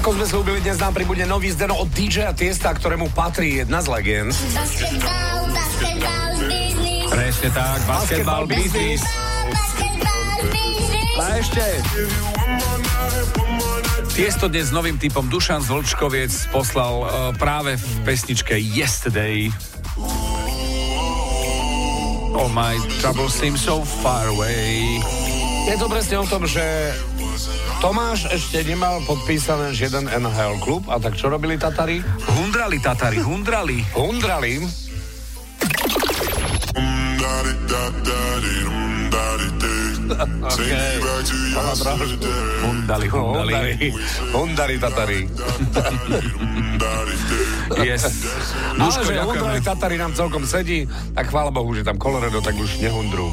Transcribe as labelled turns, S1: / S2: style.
S1: sme slúbili, dnes nám pribude nový zdeno od DJ Tiesta, ktorému patrí jedna z legend.
S2: Presne tak, basketball business.
S1: A ešte
S2: Tiesto dnes s novým typom Dušan Zvlčkoviec poslal uh, práve v pesničke Yesterday. Oh my trouble seems so far away.
S1: je to presne o tom, že Tomáš ešte nemal podpísaný žiaden NHL klub a tak čo robili Tatari?
S2: Hundrali, Tatari, hundrali.
S1: Hundrali.
S2: Okay. Hundali, hundali.
S1: Hundari Tatari.
S2: Yes.
S1: Ale
S2: Duško,
S1: že Hundari
S2: ďakujeme.
S1: Tatari nám celkom sedí, tak chvála Bohu, že tam Colorado tak už nehundrú.